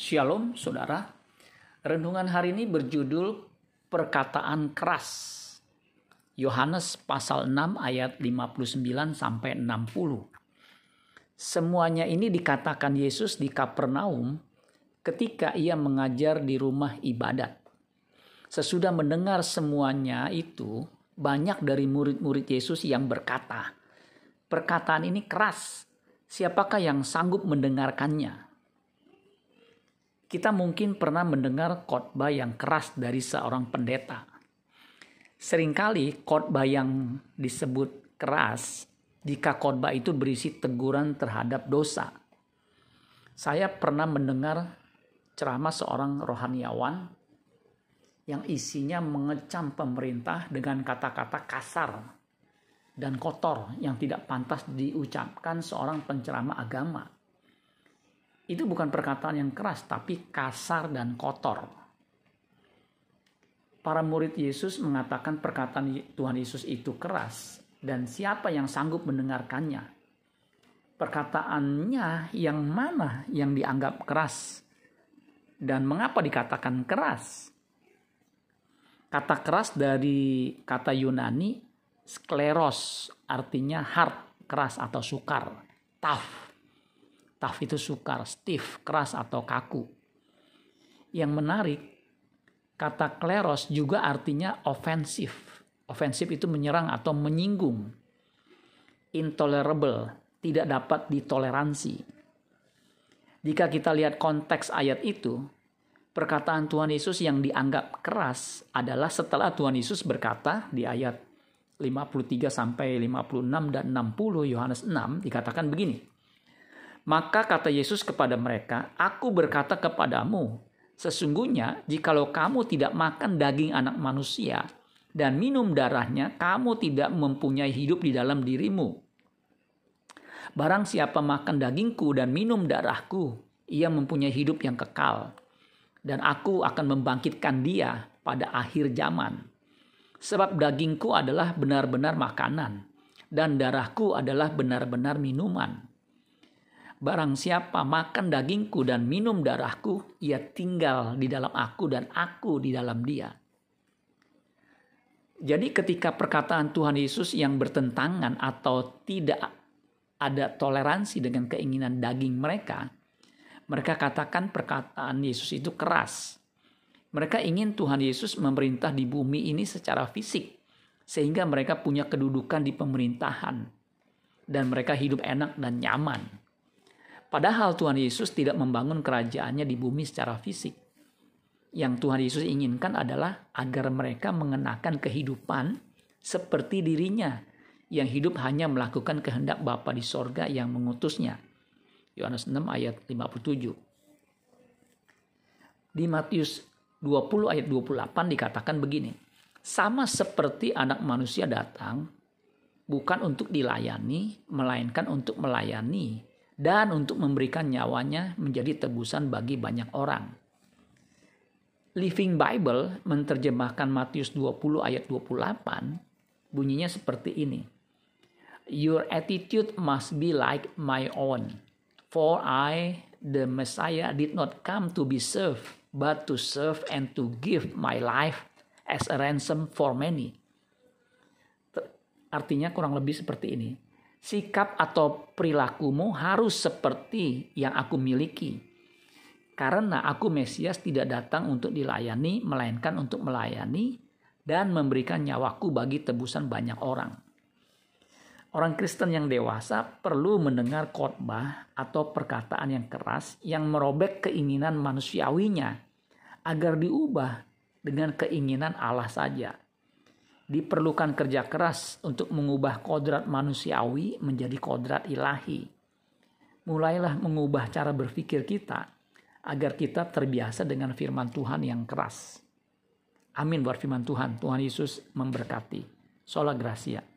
Shalom saudara. Renungan hari ini berjudul Perkataan Keras. Yohanes pasal 6 ayat 59 sampai 60. Semuanya ini dikatakan Yesus di Kapernaum ketika ia mengajar di rumah ibadat. Sesudah mendengar semuanya itu, banyak dari murid-murid Yesus yang berkata, "Perkataan ini keras. Siapakah yang sanggup mendengarkannya?" Kita mungkin pernah mendengar khotbah yang keras dari seorang pendeta. Seringkali khotbah yang disebut keras jika khotbah itu berisi teguran terhadap dosa. Saya pernah mendengar ceramah seorang rohaniawan yang isinya mengecam pemerintah dengan kata-kata kasar dan kotor yang tidak pantas diucapkan seorang penceramah agama itu bukan perkataan yang keras, tapi kasar dan kotor. Para murid Yesus mengatakan perkataan Tuhan Yesus itu keras, dan siapa yang sanggup mendengarkannya? Perkataannya yang mana yang dianggap keras, dan mengapa dikatakan keras? Kata keras dari kata Yunani skleros, artinya hard, keras atau sukar, tough Tough itu sukar, stiff, keras atau kaku. Yang menarik, kata kleros juga artinya ofensif. Ofensif itu menyerang atau menyinggung. Intolerable, tidak dapat ditoleransi. Jika kita lihat konteks ayat itu, perkataan Tuhan Yesus yang dianggap keras adalah setelah Tuhan Yesus berkata di ayat 53 sampai 56 dan 60 Yohanes 6 dikatakan begini. Maka kata Yesus kepada mereka, Aku berkata kepadamu, sesungguhnya jikalau kamu tidak makan daging anak manusia dan minum darahnya, kamu tidak mempunyai hidup di dalam dirimu. Barang siapa makan dagingku dan minum darahku, ia mempunyai hidup yang kekal. Dan aku akan membangkitkan dia pada akhir zaman. Sebab dagingku adalah benar-benar makanan, dan darahku adalah benar-benar minuman. Barang siapa makan dagingku dan minum darahku, ia tinggal di dalam aku dan aku di dalam dia. Jadi ketika perkataan Tuhan Yesus yang bertentangan atau tidak ada toleransi dengan keinginan daging mereka, mereka katakan perkataan Yesus itu keras. Mereka ingin Tuhan Yesus memerintah di bumi ini secara fisik, sehingga mereka punya kedudukan di pemerintahan, dan mereka hidup enak dan nyaman. Padahal Tuhan Yesus tidak membangun kerajaannya di bumi secara fisik. Yang Tuhan Yesus inginkan adalah agar mereka mengenakan kehidupan seperti dirinya yang hidup hanya melakukan kehendak Bapa di sorga yang mengutusnya. Yohanes 6 ayat 57. Di Matius 20 ayat 28 dikatakan begini. Sama seperti anak manusia datang bukan untuk dilayani, melainkan untuk melayani dan untuk memberikan nyawanya menjadi tebusan bagi banyak orang. Living Bible menerjemahkan Matius 20 ayat 28 bunyinya seperti ini. Your attitude must be like my own. For I, the Messiah, did not come to be served, but to serve and to give my life as a ransom for many. Artinya kurang lebih seperti ini sikap atau perilakumu harus seperti yang aku miliki. Karena aku Mesias tidak datang untuk dilayani, melainkan untuk melayani dan memberikan nyawaku bagi tebusan banyak orang. Orang Kristen yang dewasa perlu mendengar khotbah atau perkataan yang keras yang merobek keinginan manusiawinya agar diubah dengan keinginan Allah saja diperlukan kerja keras untuk mengubah kodrat manusiawi menjadi kodrat ilahi. Mulailah mengubah cara berpikir kita agar kita terbiasa dengan firman Tuhan yang keras. Amin buat firman Tuhan. Tuhan Yesus memberkati. Sola Gracia.